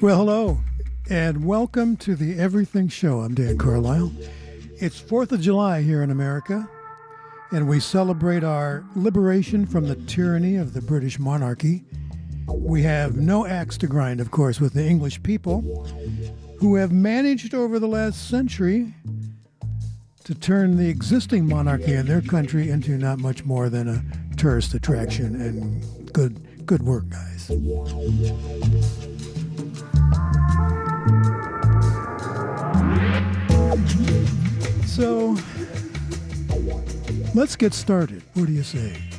Well, hello, and welcome to the Everything Show. I'm Dan Carlisle. It's 4th of July here in America, and we celebrate our liberation from the tyranny of the British monarchy. We have no axe to grind, of course, with the English people, who have managed over the last century to turn the existing monarchy in their country into not much more than a tourist attraction. And good, good work, guys. So let's get started. What do you say?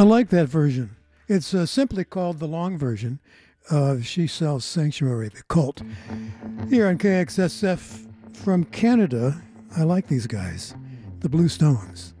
I like that version. It's uh, simply called the long version of She Sells Sanctuary, the cult. Here on KXSF from Canada, I like these guys, the Blue Stones.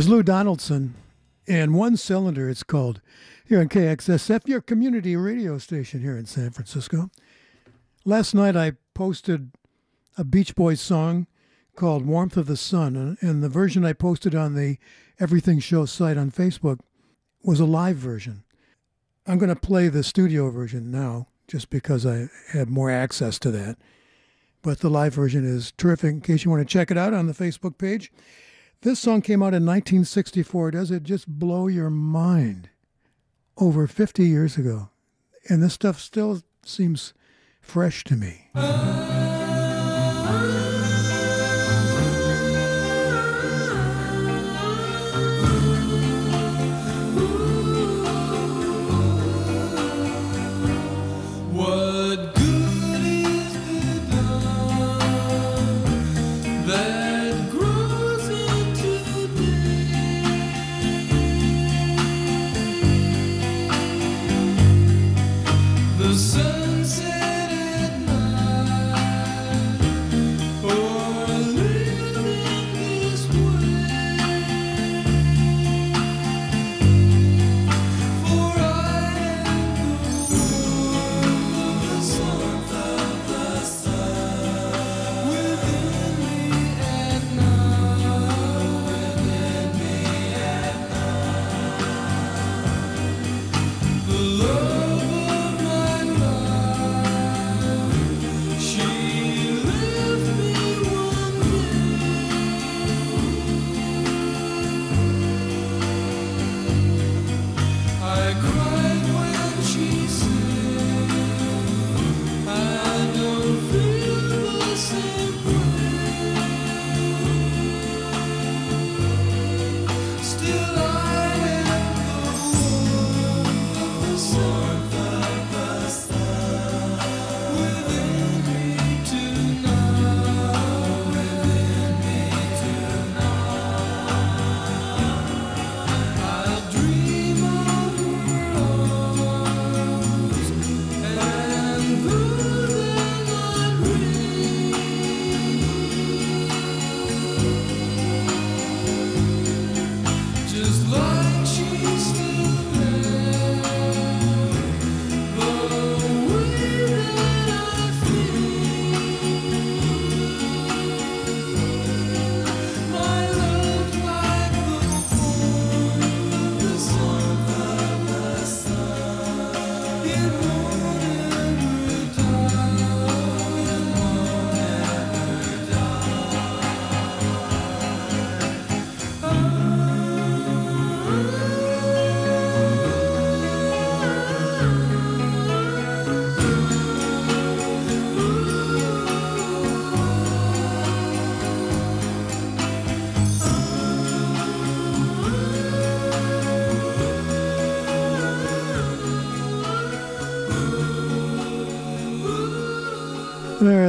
There's Lou Donaldson and One Cylinder, it's called, here on KXSF, your community radio station here in San Francisco. Last night I posted a Beach Boys song called Warmth of the Sun, and the version I posted on the Everything Show site on Facebook was a live version. I'm going to play the studio version now just because I have more access to that. But the live version is terrific in case you want to check it out on the Facebook page. This song came out in 1964. Does it just blow your mind? Over 50 years ago. And this stuff still seems fresh to me.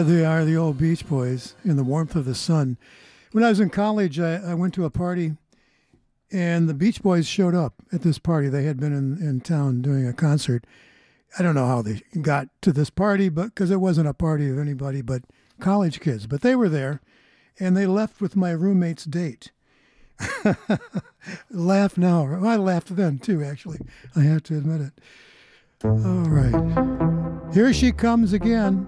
There they are, the old Beach Boys in the warmth of the sun. When I was in college, I, I went to a party and the Beach Boys showed up at this party. They had been in, in town doing a concert. I don't know how they got to this party, but because it wasn't a party of anybody but college kids, but they were there and they left with my roommate's date. Laugh now. I laughed then too, actually. I have to admit it. All right. Here she comes again.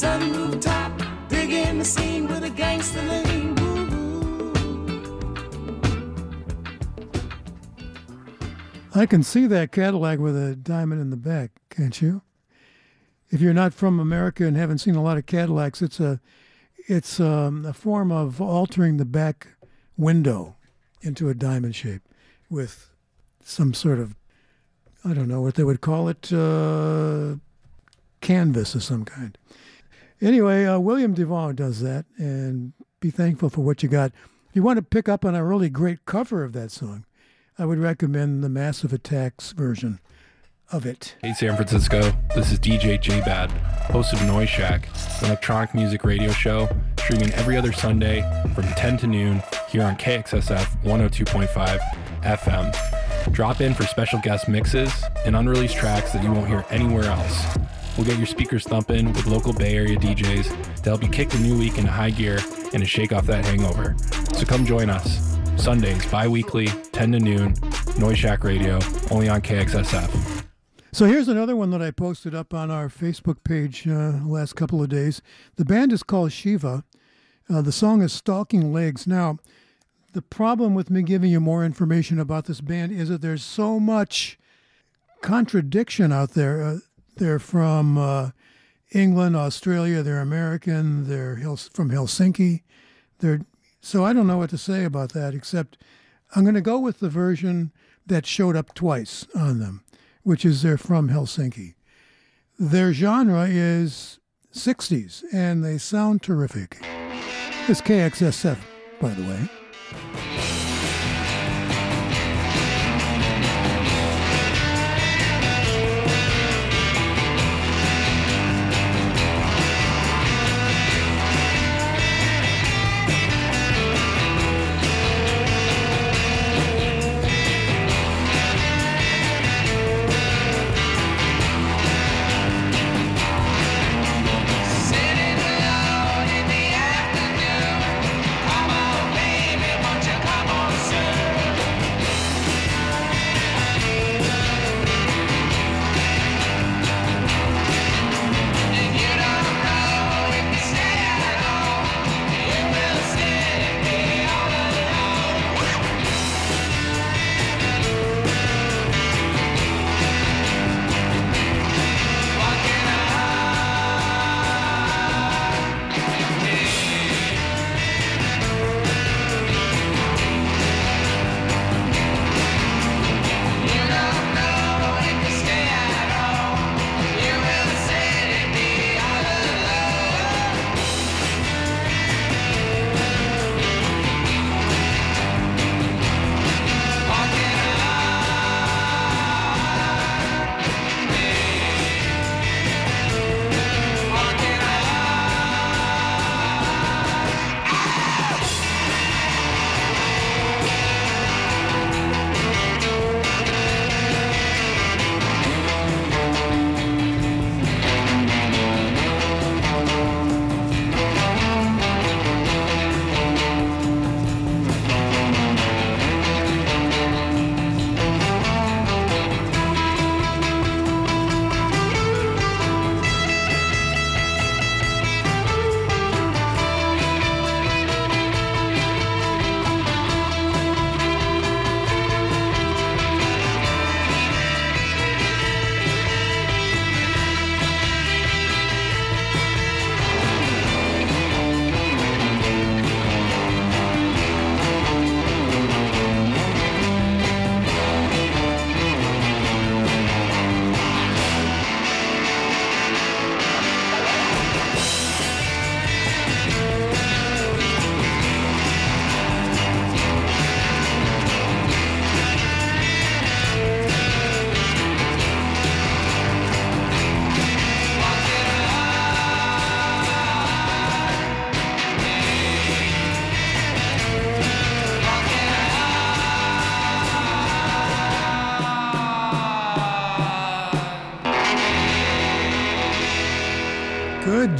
Back, sunroof top, digging the scene with a gangster lean. I can see that Cadillac with a diamond in the back, can't you? If you're not from America and haven't seen a lot of Cadillacs, it's a it's um, a form of altering the back window into a diamond shape with some sort of I don't know what they would call it uh, canvas of some kind. Anyway, uh, William DeVaughn does that, and be thankful for what you got. If you want to pick up on a really great cover of that song, I would recommend the Massive Attack's version of it. Hey San Francisco, this is DJ J Bad, host of Noise Shack, an electronic music radio show streaming every other Sunday from 10 to noon here on KXSF 102.5 FM. Drop in for special guest mixes and unreleased tracks that you won't hear anywhere else. We'll get your speakers thumping with local Bay Area DJs to help you kick the new week into high gear and to shake off that hangover. So come join us. Sundays, bi weekly, 10 to noon, Noise Shack Radio, only on KXSF. So here's another one that I posted up on our Facebook page uh, last couple of days. The band is called Shiva. Uh, the song is Stalking Legs. Now, the problem with me giving you more information about this band is that there's so much contradiction out there. Uh, they're from uh, England, Australia. They're American. They're from Helsinki. They're so I don't know what to say about that except I'm going to go with the version that showed up twice on them, which is they're from Helsinki. Their genre is 60s and they sound terrific. It's KXSF, by the way.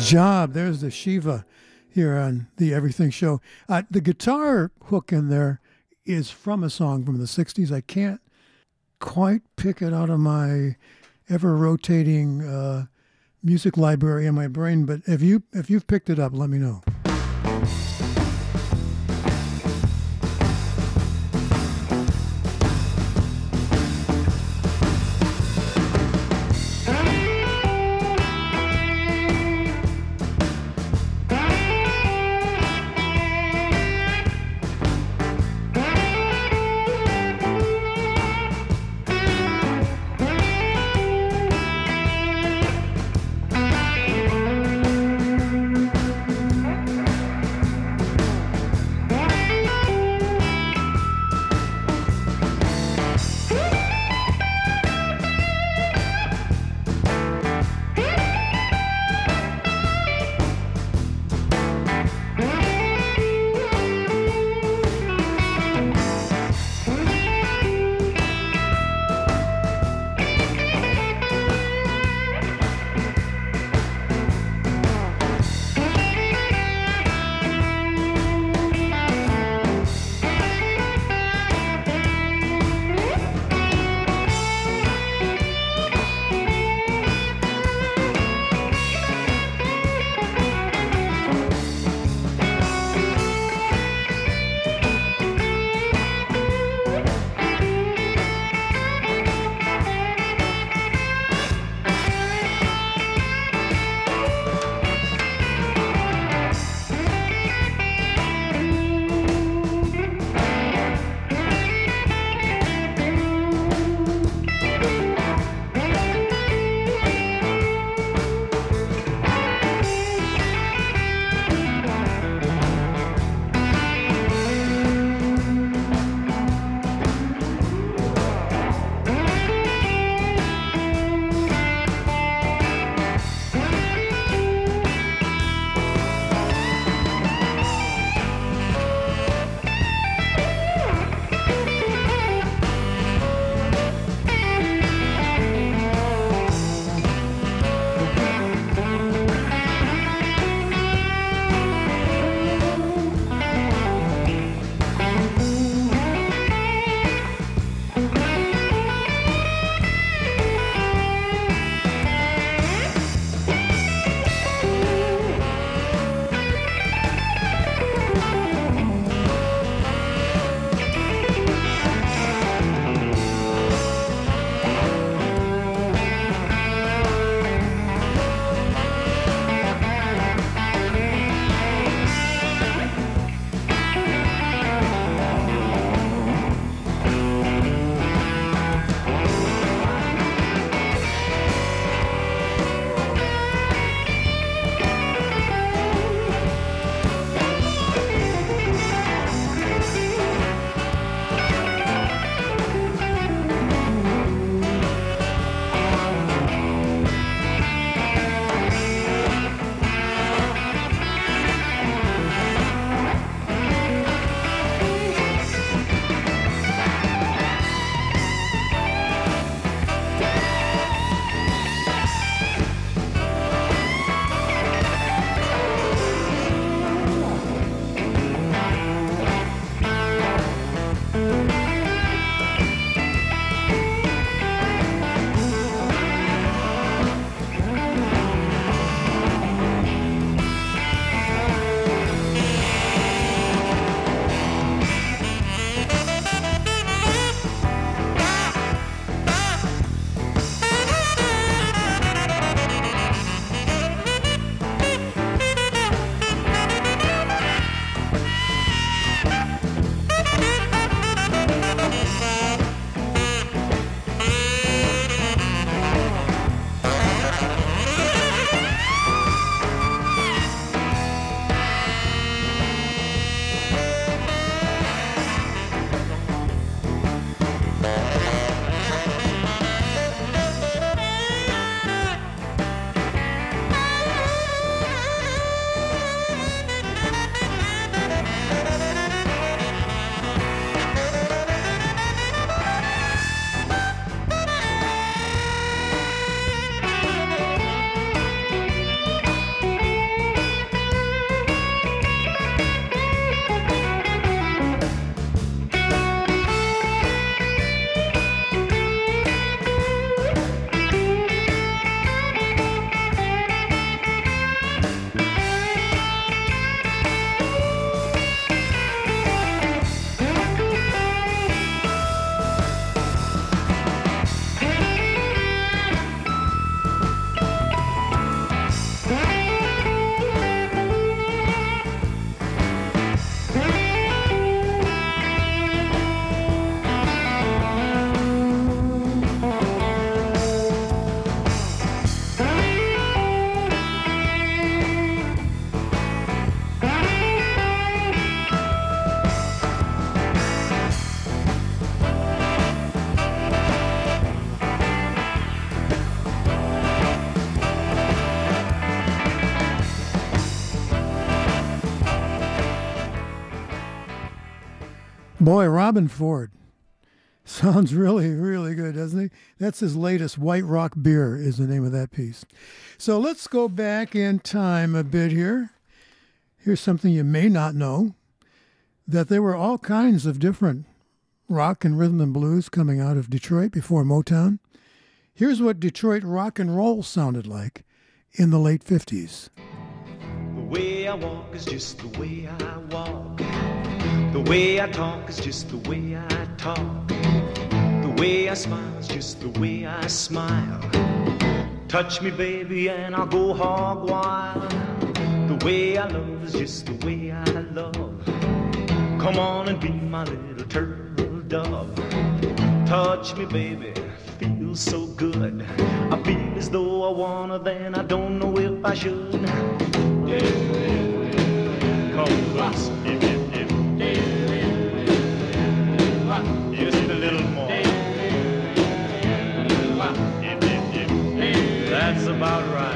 Job. There's the Shiva here on the Everything Show. Uh, the guitar hook in there is from a song from the 60s. I can't quite pick it out of my ever rotating uh, music library in my brain, but if you if you've picked it up, let me know. Boy, Robben Ford. Sounds really, really good, doesn't he? That's his latest. White Rock Beer is the name of that piece. So let's go back in time a bit here. Here's something you may not know that there were all kinds of different rock and rhythm and blues coming out of Detroit before Motown. Here's what Detroit rock and roll sounded like in the late 50s. The way I walk is just the way I walk. The way I talk is just the way I talk. The way I smile is just the way I smile. Touch me, baby, and I'll go hog wild. The way I love is just the way I love. Come on and be my little turtle dove. Touch me, baby, feels so good. I feel as though I wanna, then I don't know if I should. Come on, if, if, about right.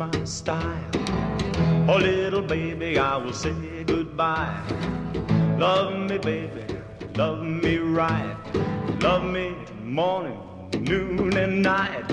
My style. Oh, little baby, I will say goodbye. Love me, baby, love me right. Love me morning, noon, and night.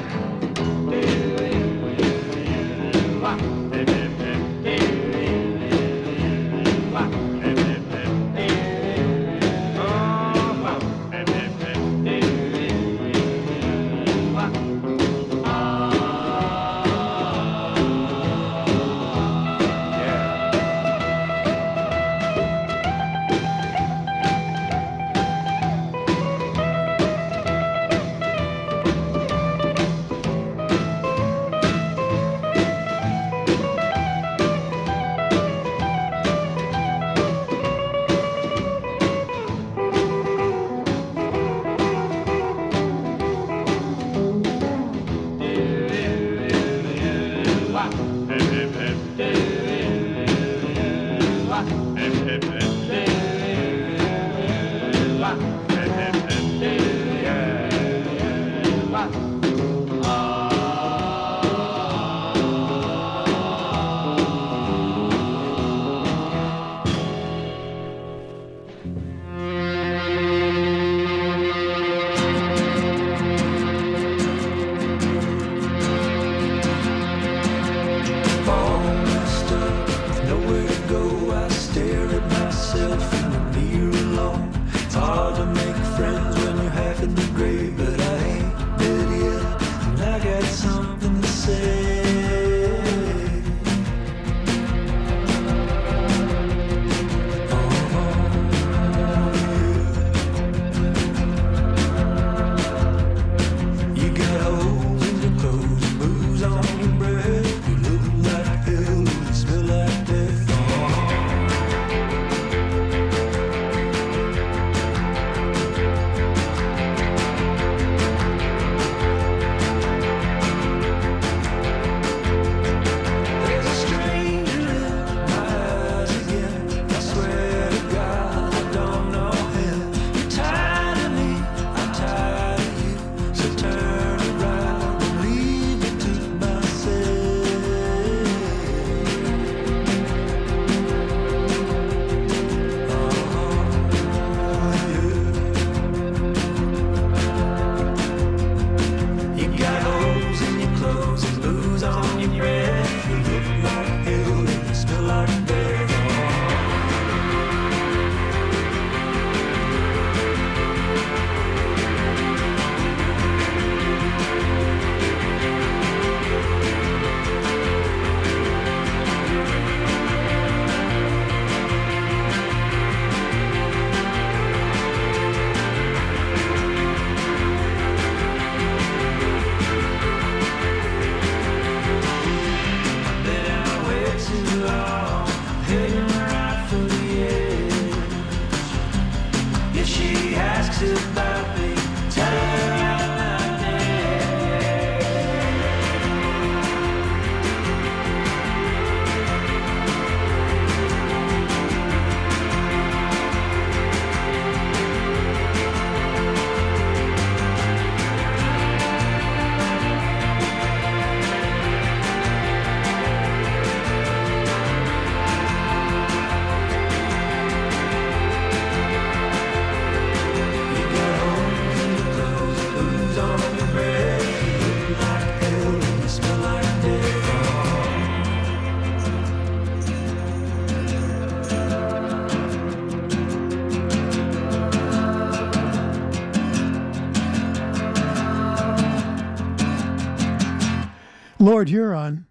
Lord Huron.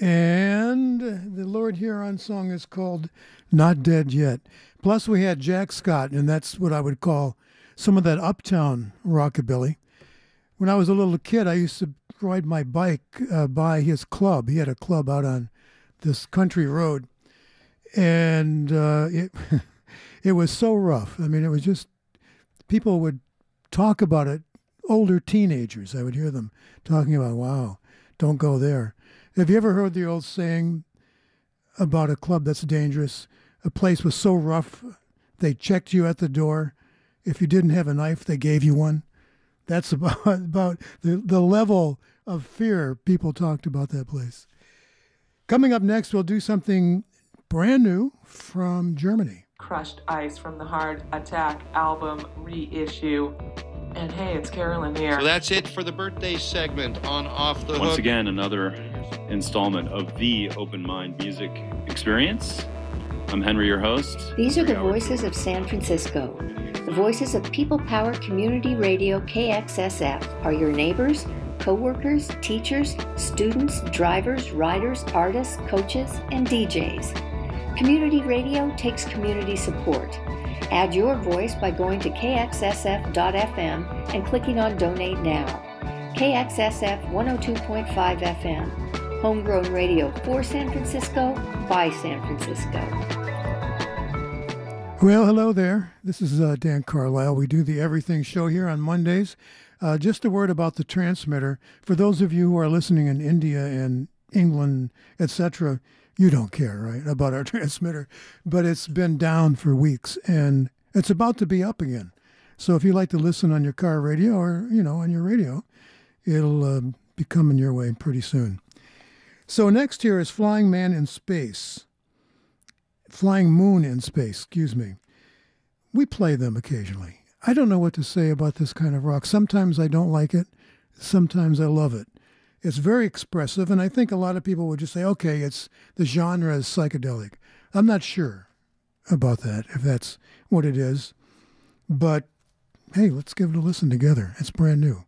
And the Lord Huron song is called Not Dead Yet. Plus, we had Jack Scott, and that's what I would call some of that uptown rockabilly. When I was a little kid, I used to ride my bike uh, by his club. He had a club out on this country road, and uh, it it was so rough. I mean, it was just people would talk about it. Older teenagers, I would hear them talking about, "Wow, don't go there." Have you ever heard the old saying about a club that's dangerous? A place was so rough, they checked you at the door. If you didn't have a knife, they gave you one. That's about about the, the level of fear people talked about that place. Coming up next, we'll do something brand new from Germany. Crushed Ice from the Hard Attack album reissue. And hey, it's Carolyn here. So that's it for the birthday segment on Off the Hook. Once again, another installment of the Open Mind Music Experience. I'm Henry, your host. These are the voices of San Francisco. The voices of People Power Community Radio KXSF are your neighbors, co-workers, teachers, students, drivers, riders, artists, coaches, and DJs. Community radio takes community support. Add your voice by going to kxsf.fm and clicking on Donate Now. KXSF 102.5 FM, homegrown radio for San Francisco by San Francisco. Well, hello there. This is uh, Dan Carlisle. We do the Everything Show here on Mondays. Uh, just a word about the transmitter. For those of you who are listening in India and England, etc., you don't care, right, about our transmitter. But it's been down for weeks and it's about to be up again. So if you like to listen on your car radio or, you know, on your radio, it'll uh, be coming your way pretty soon. So next here is Flying Man in Space. Flying Moon in Space, excuse me. We play them occasionally. I don't know what to say about this kind of rock. Sometimes I don't like it, sometimes I love it. It's very expressive, and I think a lot of people would just say, okay, it's the genre is psychedelic. I'm not sure about that, if that's what it is. But hey, let's give it a listen together. It's brand new.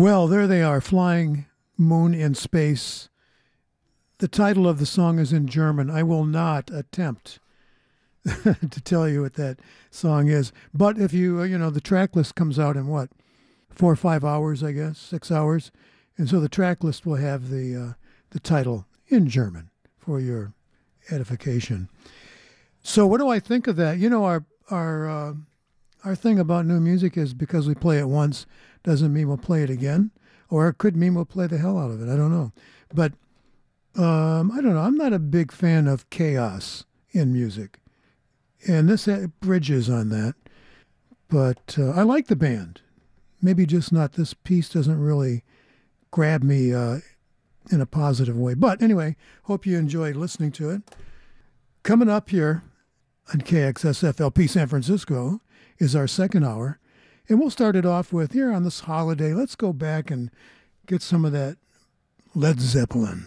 Well, there they are, flying moon in space. The title of the song is in German. I will not attempt to tell you what that song is. But if you, uh, you know, the track list comes out in what, four or five hours, I guess, six hours. And so the track list will have the, uh, the title in German for your edification. So what do I think of that? You know, our, our, uh, our thing about new music is because we play it once doesn't mean we'll play it again, or it could mean we'll play the hell out of it. I don't know. But um, I don't know. I'm not a big fan of chaos in music and this bridges on that. But uh, I like the band. Maybe just not this piece doesn't really grab me uh, in a positive way. But anyway, hope you enjoyed listening to it. Coming up here on KXSFLP San Francisco is our second hour. And we'll start it off with here on this holiday. Let's go back and get some of that Led Zeppelin.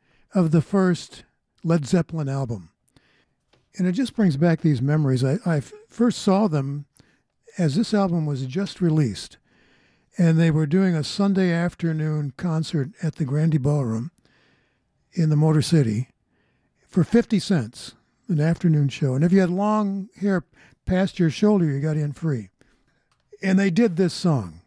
of the first Led Zeppelin album. And it just brings back these memories. I, I first saw them as this album was just released, and they were doing a Sunday afternoon concert at the Grande Ballroom in the Motor City for 50 cents, an afternoon show. And if you had long hair past your shoulder, you got in free. And they did this song.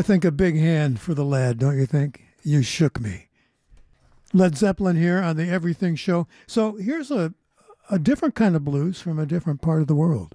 I think a big hand for the lad, don't you think? You shook me. Led Zeppelin here on the Everything Show. So here's a, a different kind of blues from a different part of the world.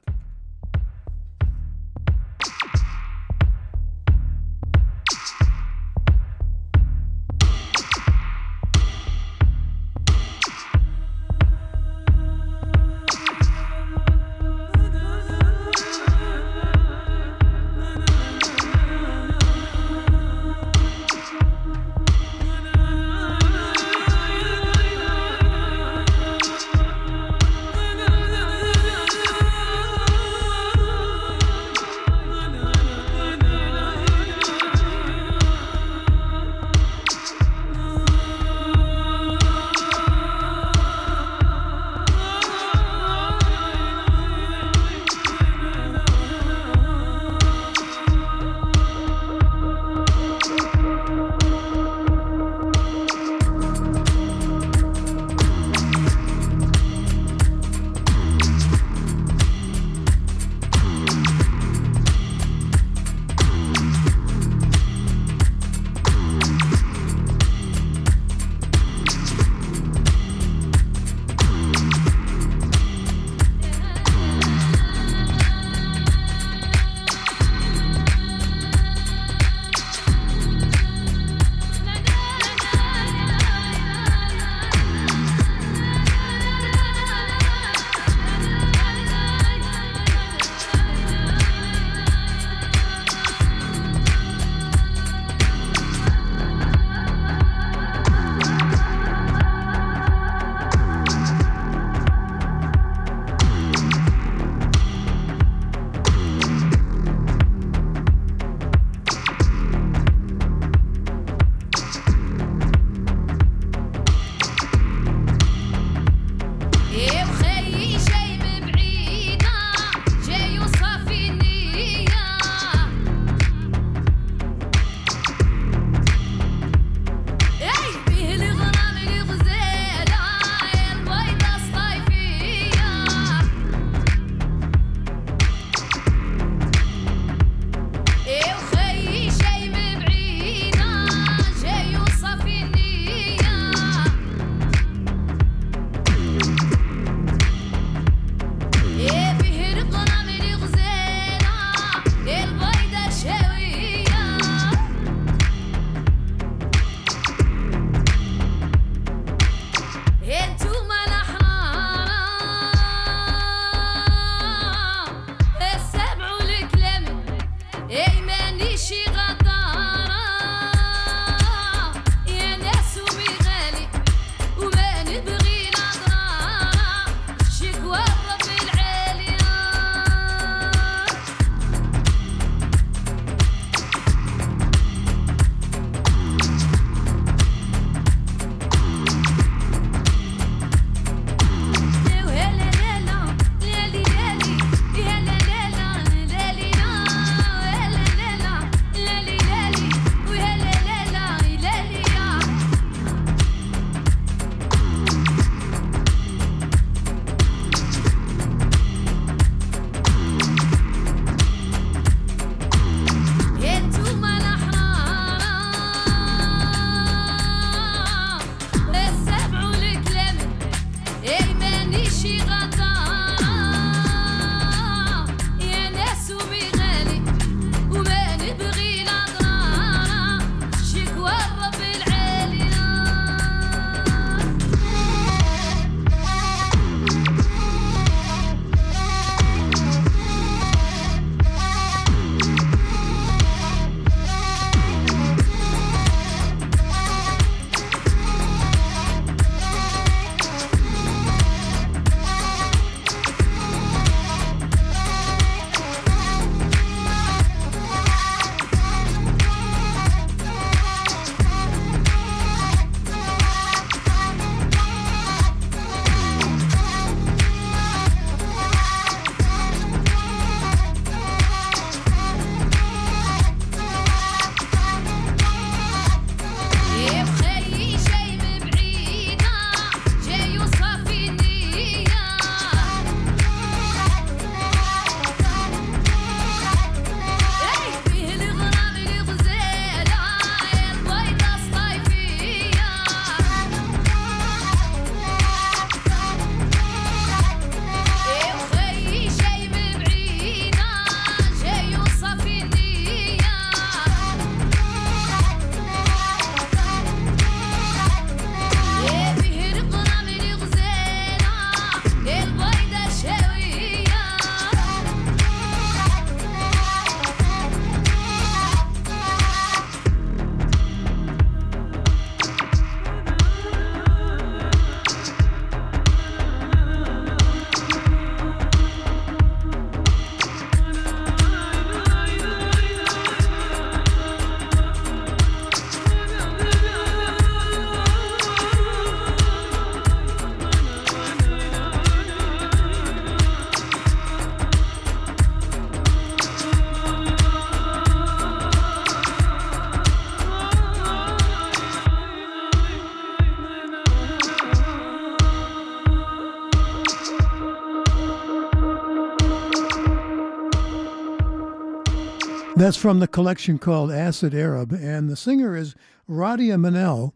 That's from the collection called Acid Arab, and the singer is Radia Menel,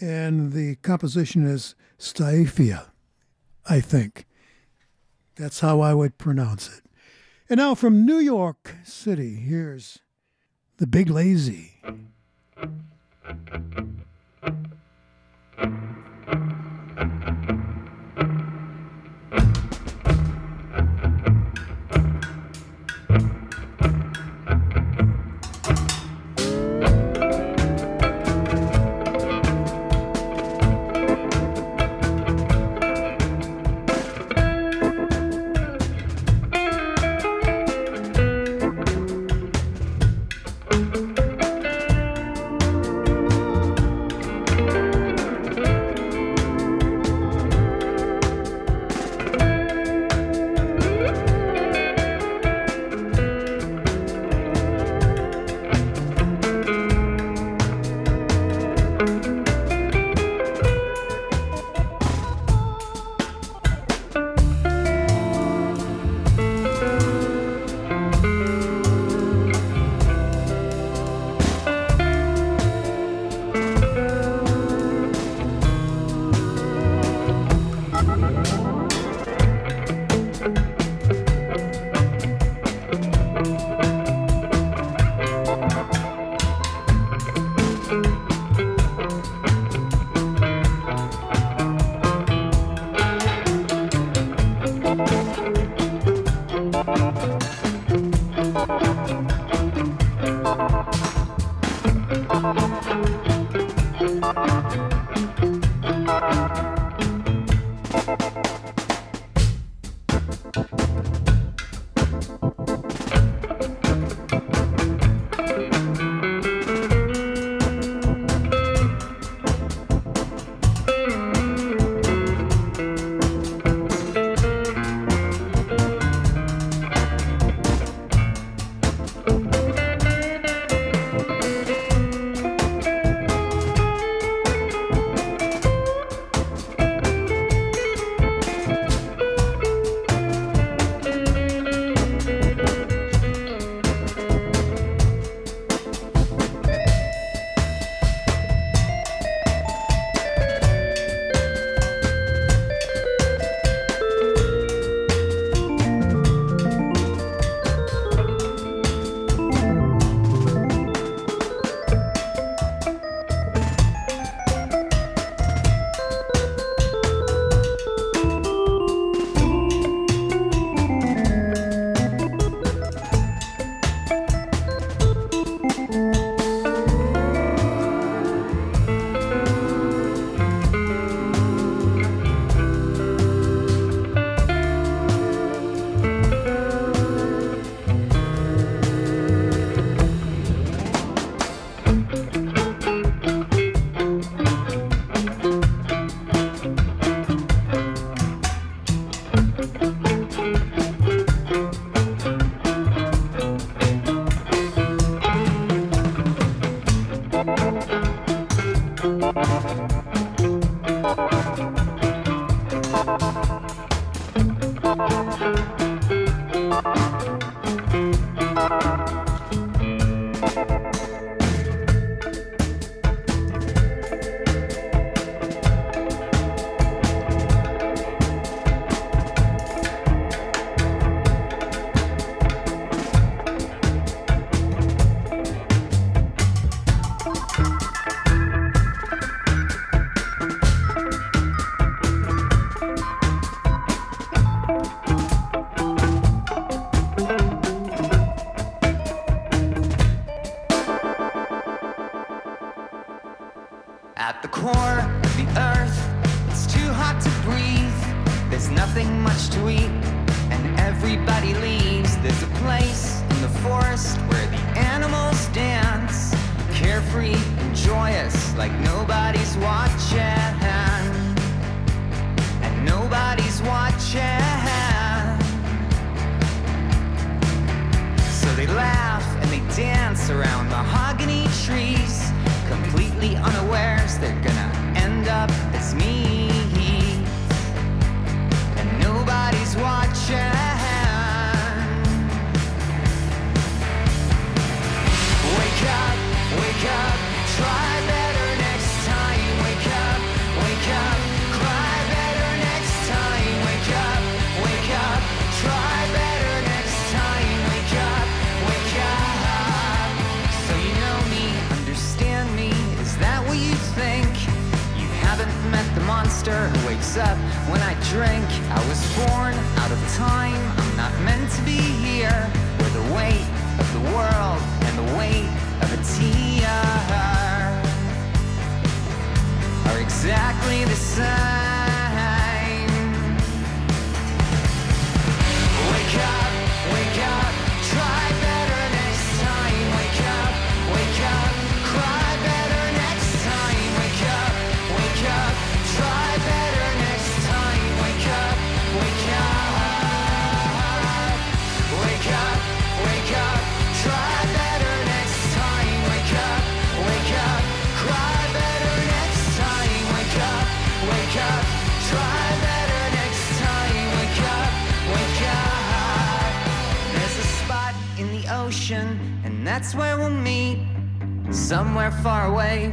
and the composition is Staifia, I think. That's how I would pronounce it. And now from New York City, here's The Big Lazy.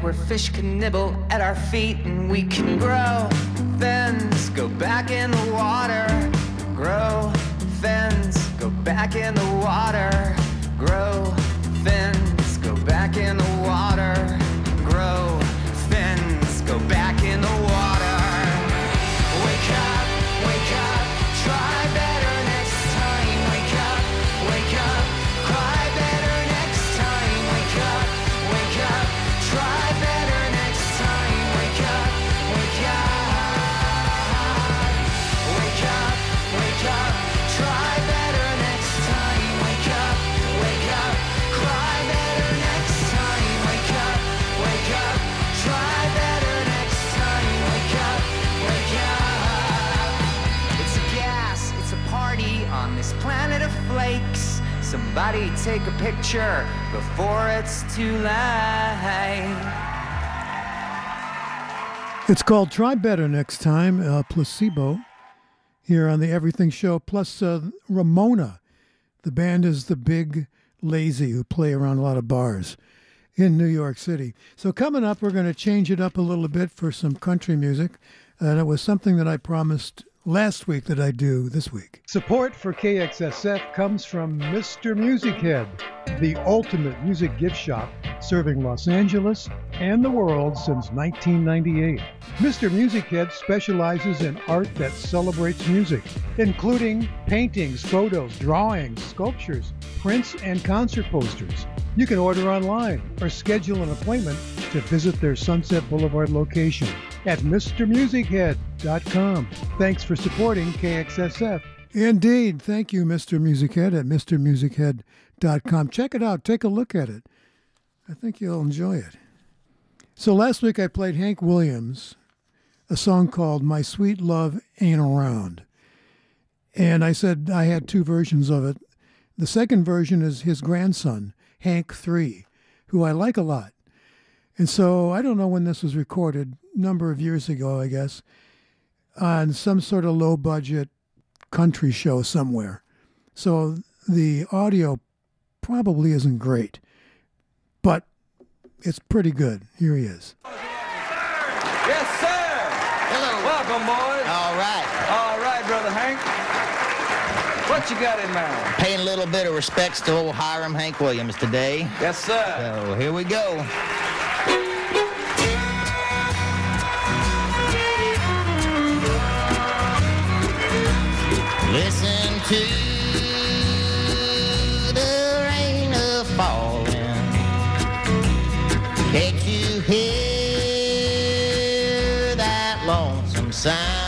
Where fish can nibble at our feet and we can grow. Fins, go back in the water, grow. Fins, go back in the water, Somebody take a picture before it's too late. It's called Try Better Next Time, uh, Placebo, here on the Everything Show, plus uh, Ramona. The band is the Big Lazy, who play around a lot of bars in New York City. So, coming up, we're going to change it up a little bit for some country music. And it was something that I promised last week that I do this week. Support for KXSF comes from Mr. Music Head, the ultimate music gift shop serving Los Angeles and the world since 1998. Mr. Music Head specializes in art that celebrates music, including paintings, photos, drawings, sculptures, prints, and concert posters. You can order online or schedule an appointment to visit their Sunset Boulevard location at MrMusicHead.com. Thanks for supporting KXSF. Indeed. Thank you, Mr. Music Head at MrMusicHead.com. Check it out. Take a look at it. I think you'll enjoy it. So last week I played Hank Williams, a song called My Sweet Love Ain't Around. And I said I had two versions of it. The second version is his grandson, Hank 3, who I like a lot. And so I don't know when this was recorded, number of years ago, I guess, on some sort of low budget country show somewhere. So the audio probably isn't great, but it's pretty good. Here he is. Yes, sir. Hello. Welcome, boys. All right. All right, brother Hank. What you got in mind? Paying a little bit of respects to old Hiram Hank Williams today. Yes, sir. So here we go. Listen to the rain a falling. Can't you hear that lonesome sound?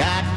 got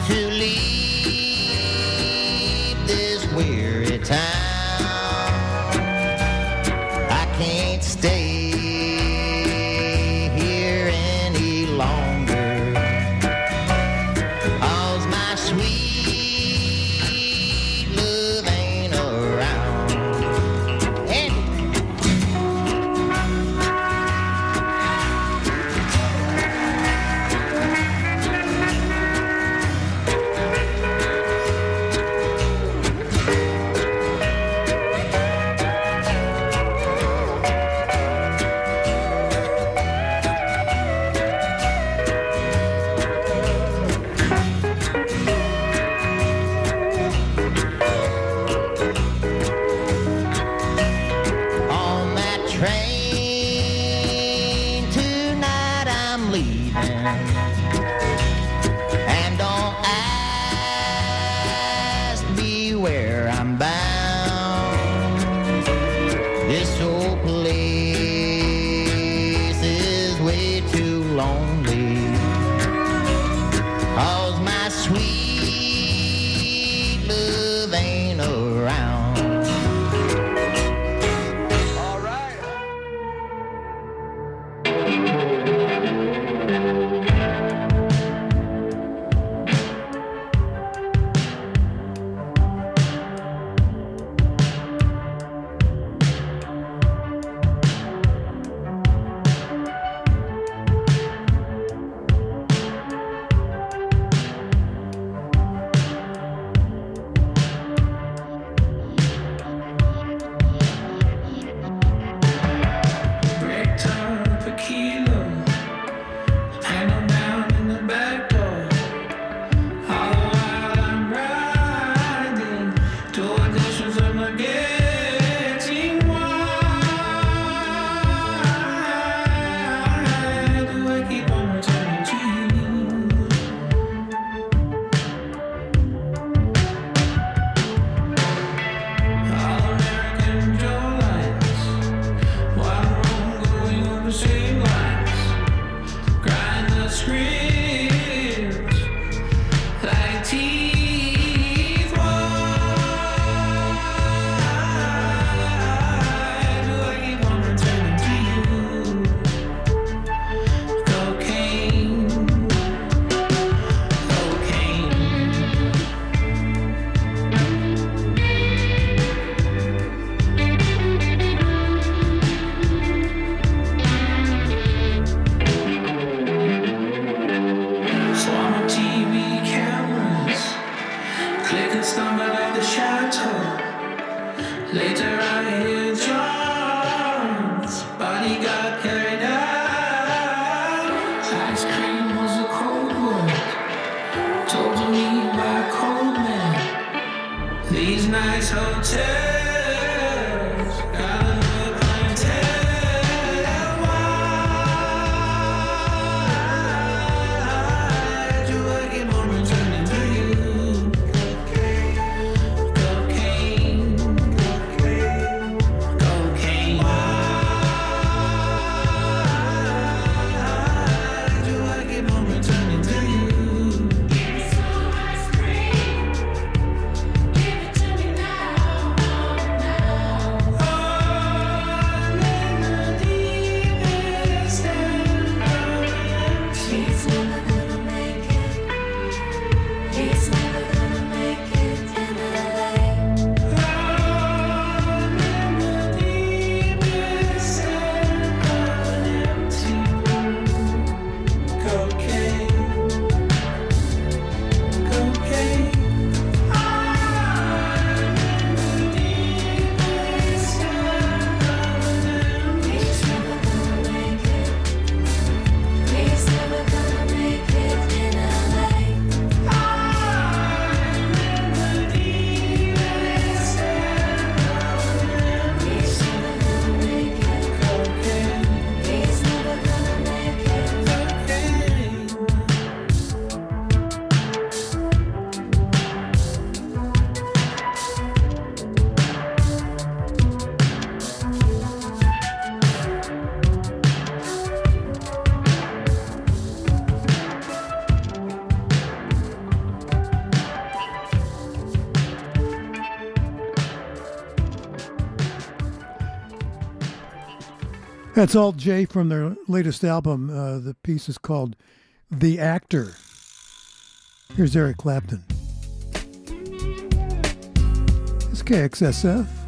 That's alt-J from their latest album. Uh, the piece is called The Actor. Here's Eric Clapton. It's KXSF.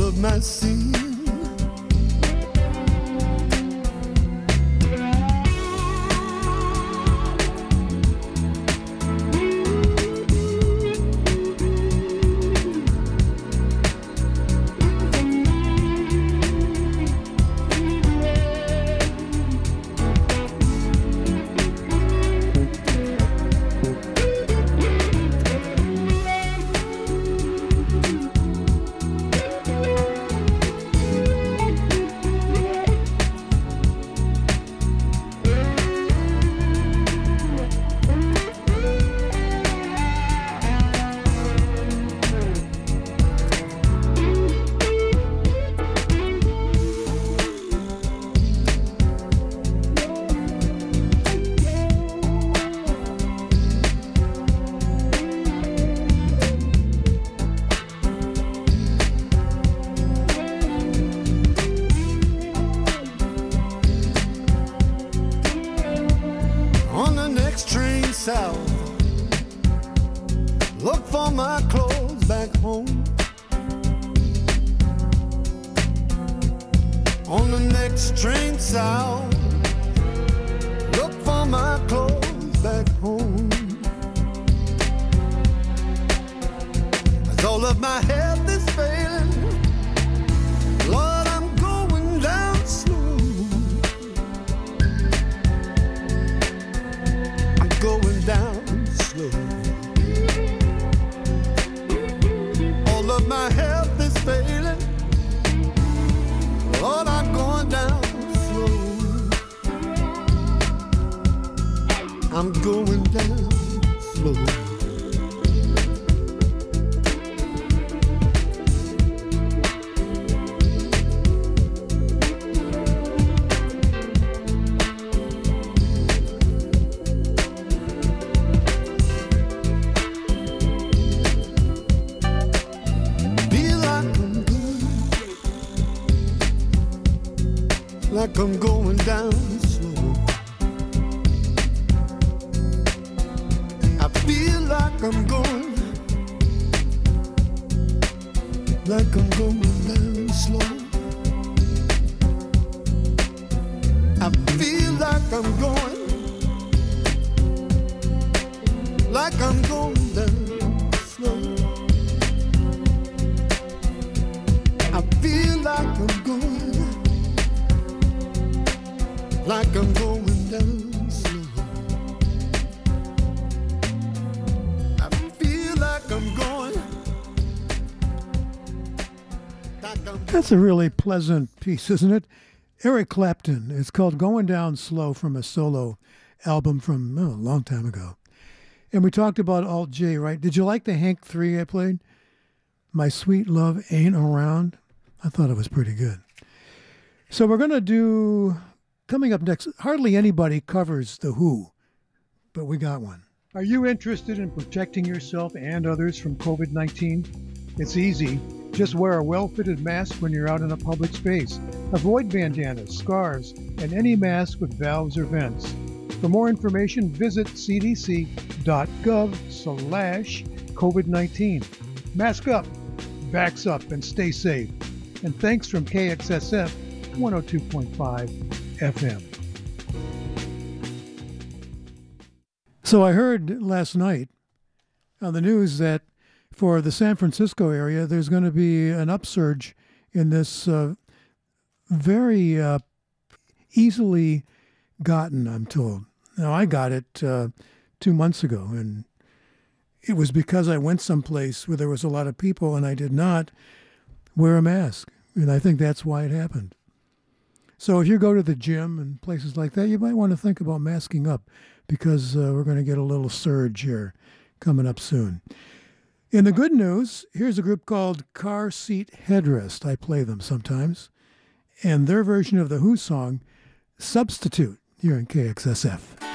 Of my sin. Like I'm A really pleasant piece, isn't it? Eric Clapton. It's called Going Down Slow from a solo album from oh, a long time ago. And we talked about alt-J, right? Did you like the Hank 3 I played? My Sweet Love Ain't Around? I thought it was pretty good. So we're going to do, coming up next, hardly anybody covers The Who, but we got one. Are you interested in protecting yourself and others from COVID 19? It's easy. Just wear a well fitted mask when you're out in a public space. Avoid bandanas, scarves, and any mask with valves or vents. For more information, visit cdc.gov slash COVID 19. Mask up, backs up, and stay safe. And thanks from KXSF 102.5 FM. So I heard last night on the news that for the San Francisco area, there's going to be an upsurge in this uh, very uh, easily gotten, I'm told. Now, I got it uh, two months ago, and it was because I went someplace where there was a lot of people and I did not wear a mask. And I think that's why it happened. So if you go to the gym and places like that, you might want to think about masking up because uh, we're going to get a little surge here coming up soon. In the good news, here's a group called Car Seat Headrest. I play them sometimes. And their version of the Who song, Substitute, here in KXSF.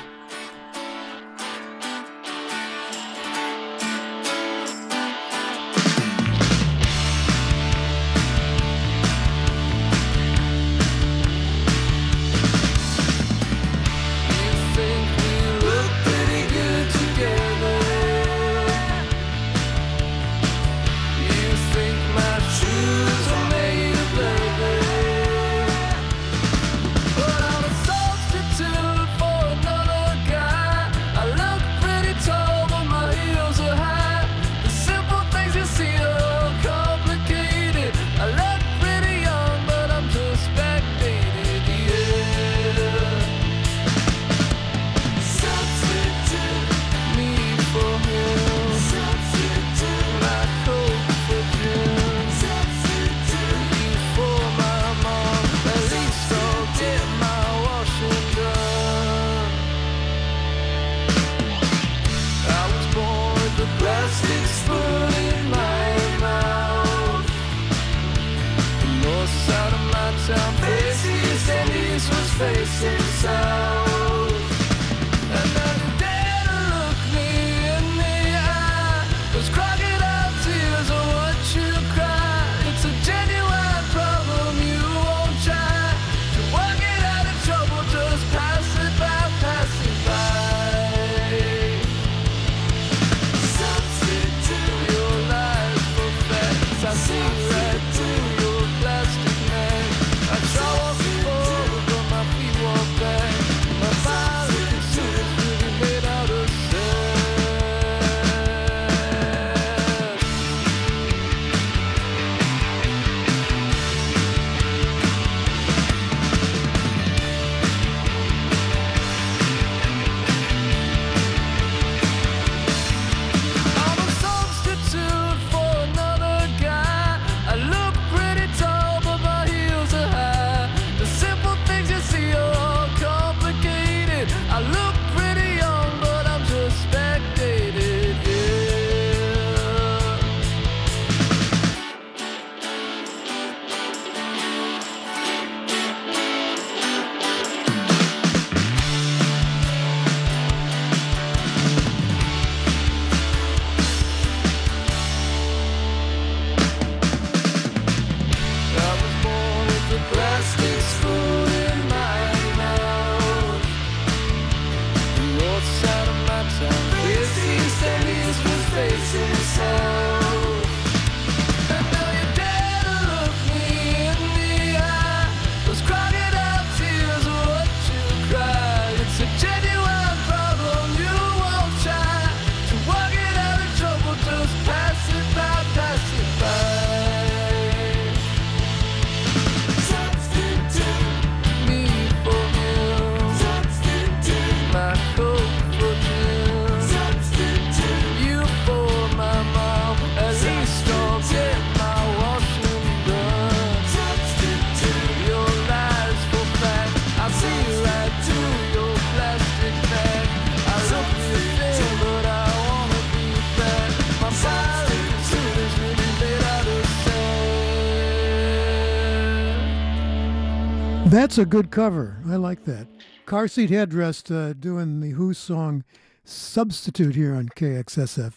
That's a good cover. I like that. Car Seat Headrest uh, doing the Who song Substitute here on KXSF.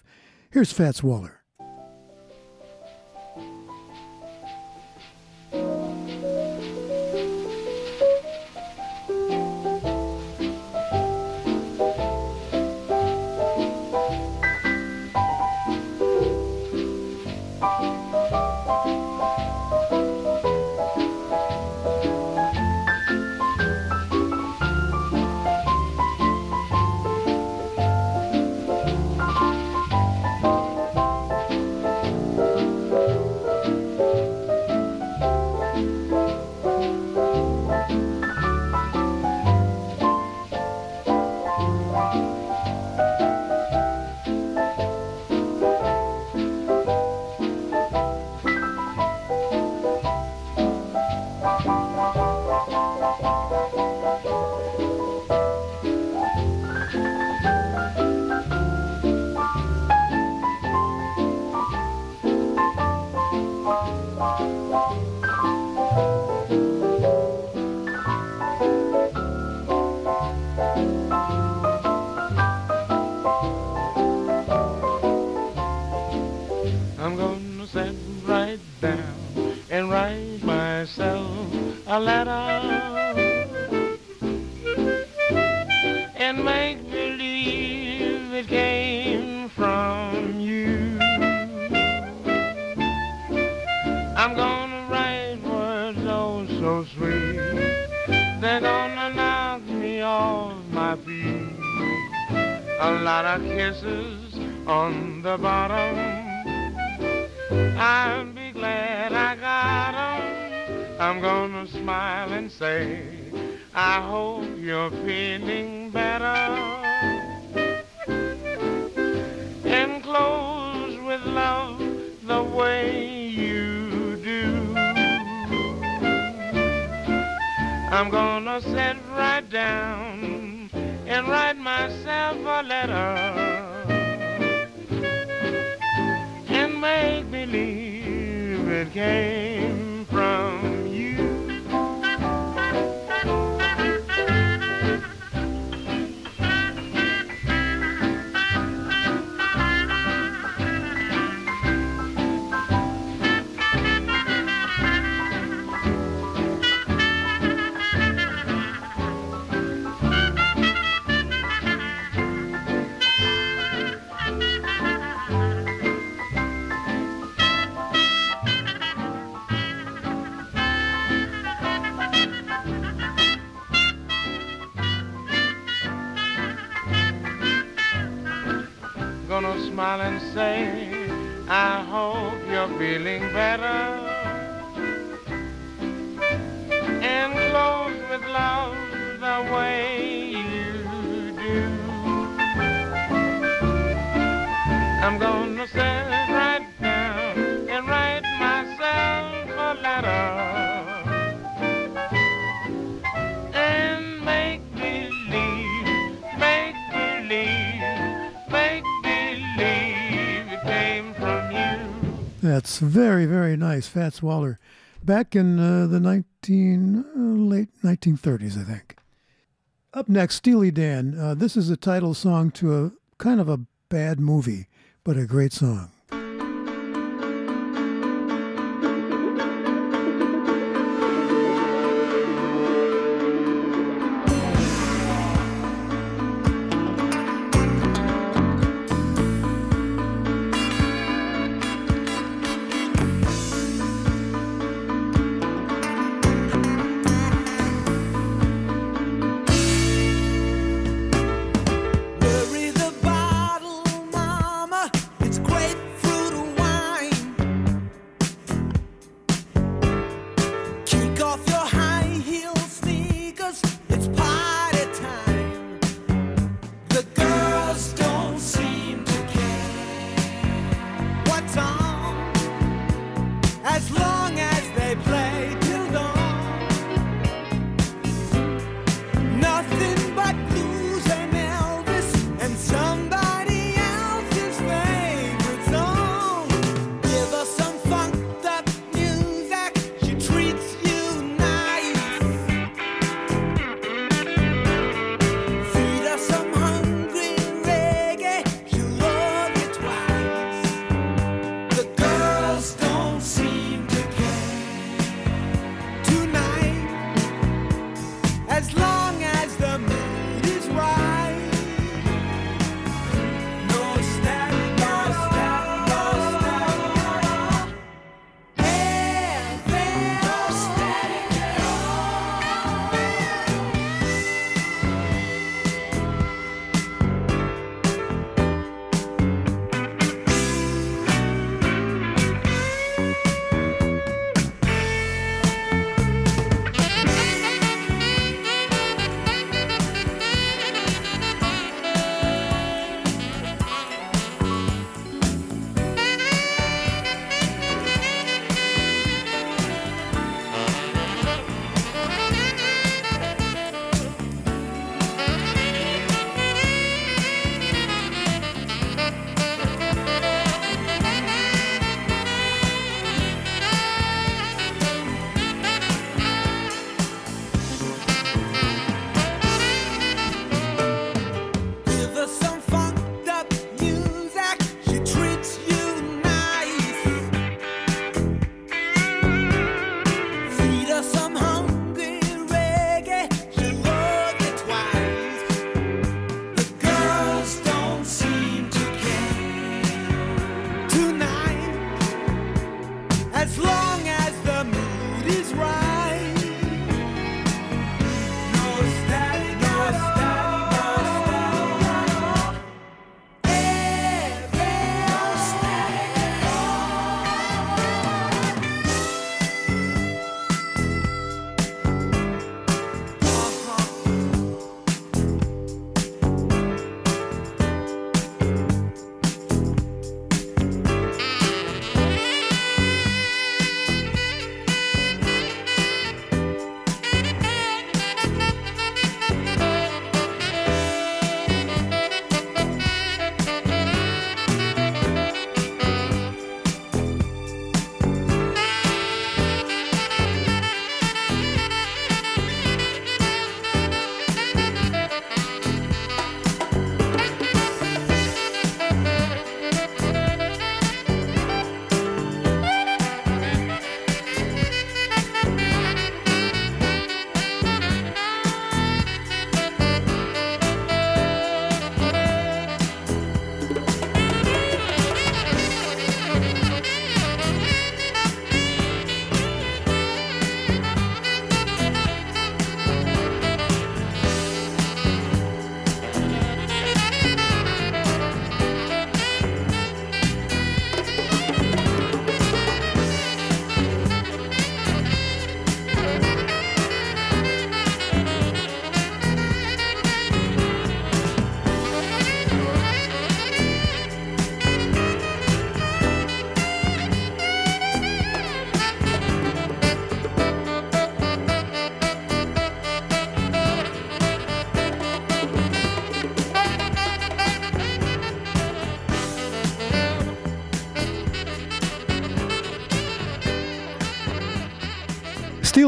Here's Fats Waller. guys, Fats Waller, back in uh, the 19, uh, late 1930s, I think. Up next, Steely Dan. Uh, this is the title song to a kind of a bad movie, but a great song.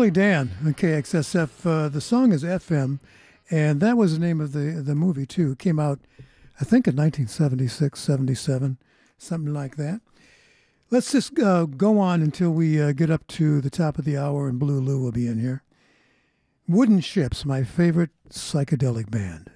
Steely Dan on KXSF. Uh, the song is FM, and that was the name of the the movie too. It came out, I think, in 1976, 77, something like that. Let's just uh, go on until we uh, get up to the top of the hour, and Blue Lou will be in here. Wooden Shjips, my favorite psychedelic band.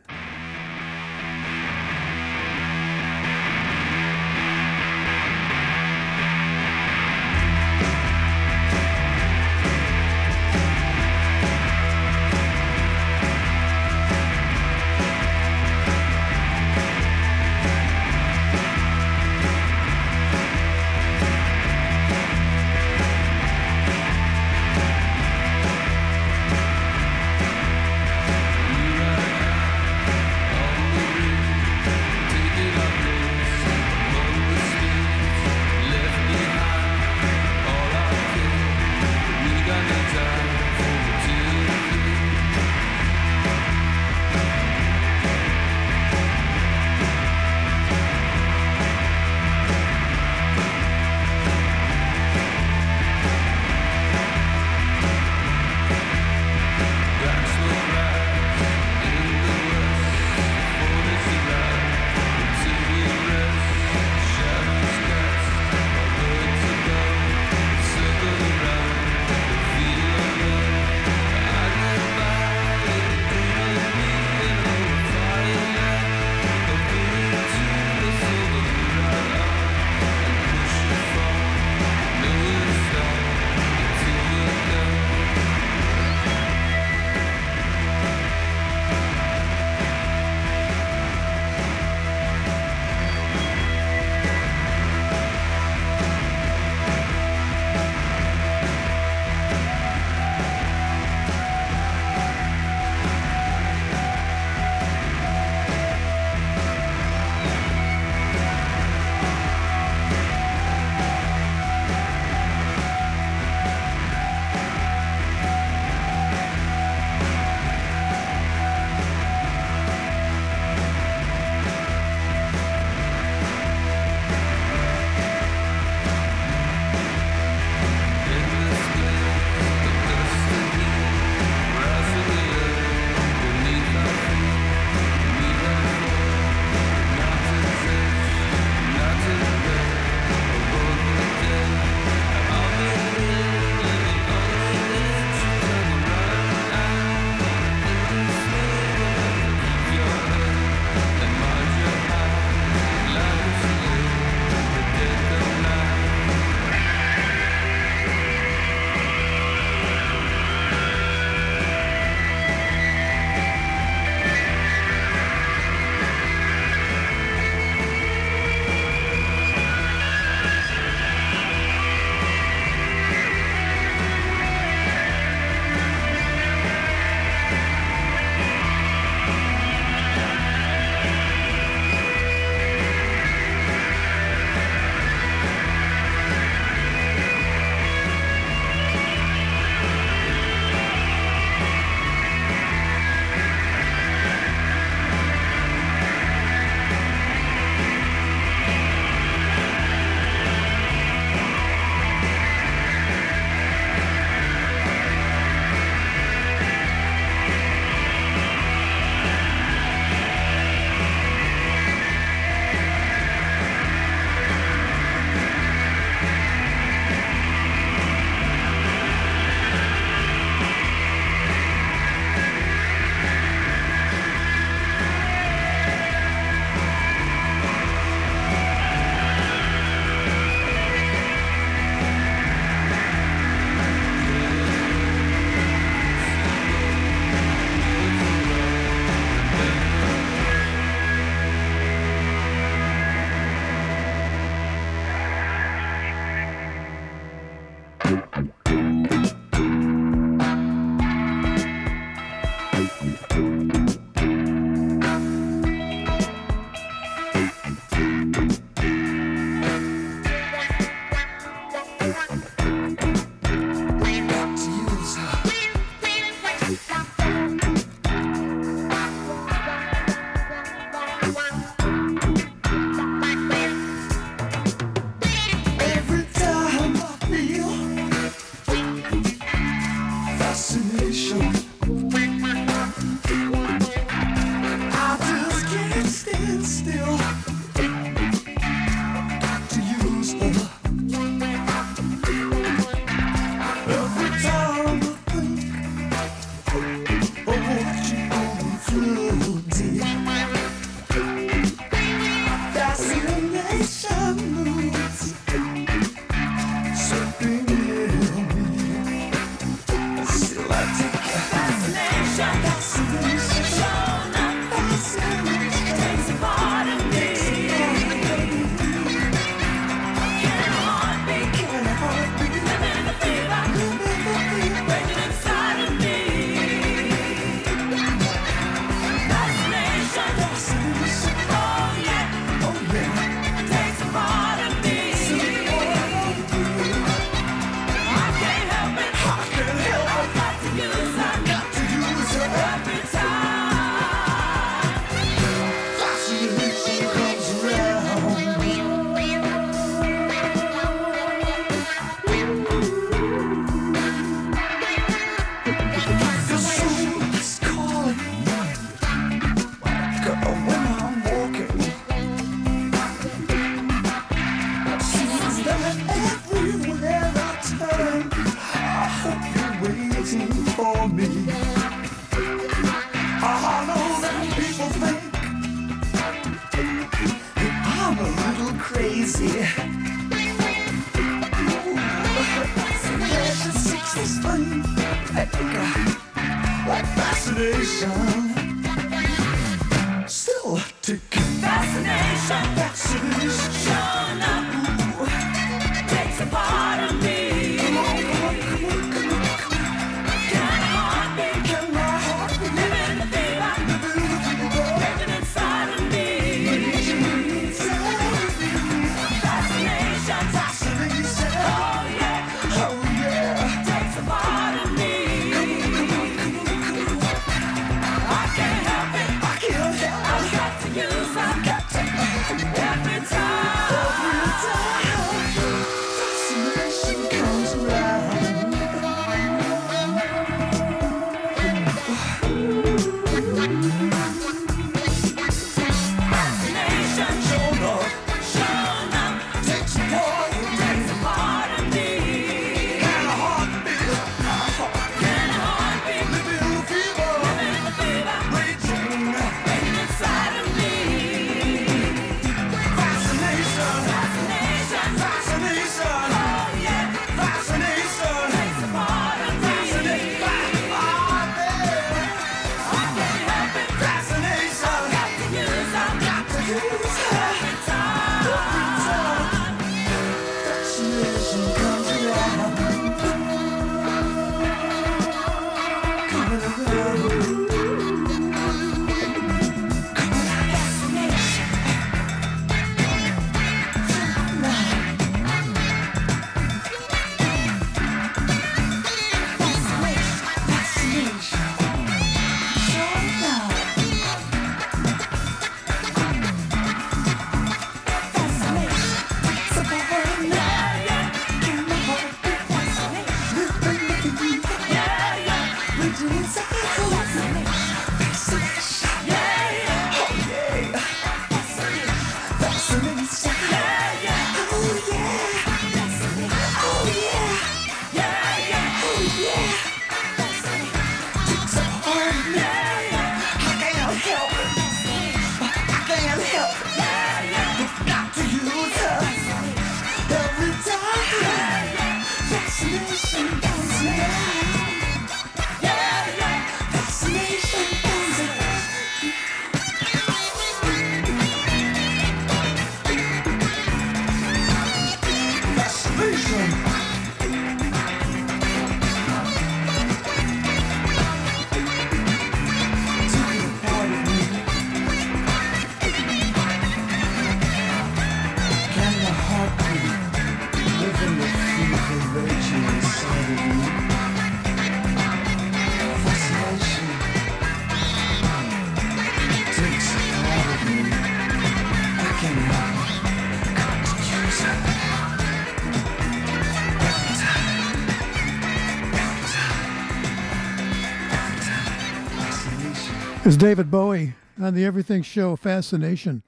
David Bowie on the Everything Show Fascination,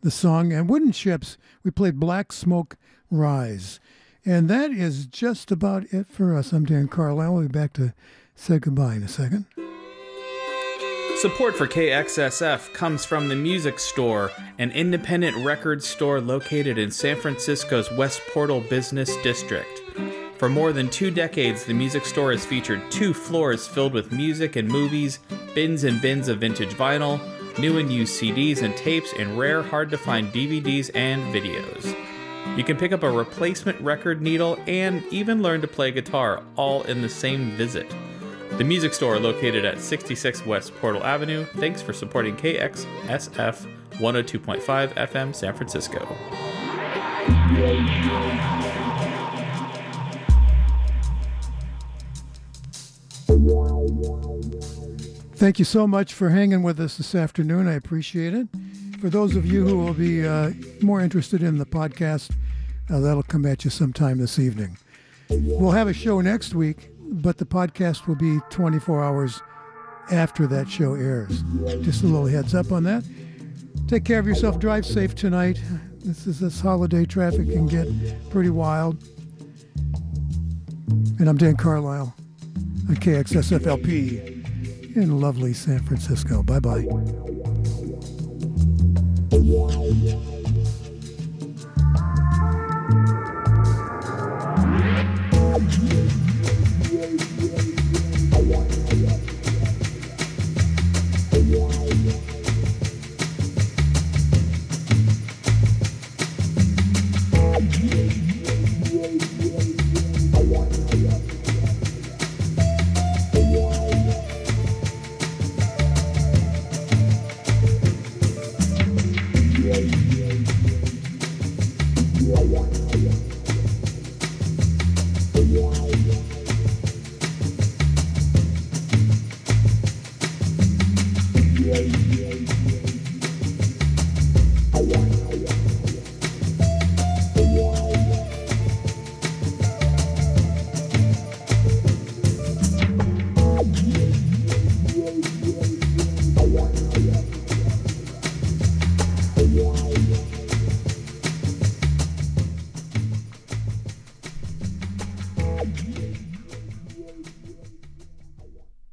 the song. And Wooden Shjips, we played Black Smoke Rise. And that is just about it for us. I'm Dan Carlisle. We'll be back to say goodbye in a second. Support for KXSF comes from the Music Store, an independent record store located in San Francisco's West Portal Business District. For more than two decades, the Music Store has featured two floors filled with music and movies, bins and bins of vintage vinyl, new and used CDs and tapes, and rare, hard to find DVDs and videos. You can pick up a replacement record needle and even learn to play guitar all in the same visit. The music store located at 66 West Portal Avenue. Thanks for supporting KXSF 102.5 FM San Francisco. Thank you so much for hanging with us this afternoon. I appreciate it. For those of you who will be uh, more interested in the podcast, uh, that'll come at you sometime this evening. We'll have a show next week, but the podcast will be 24 hours after that show airs. Just a little heads up on that. Take care of yourself. Drive safe tonight. This is this holiday traffic can get pretty wild. And I'm Dan Carlisle on KXSFLP in lovely San Francisco. Bye bye.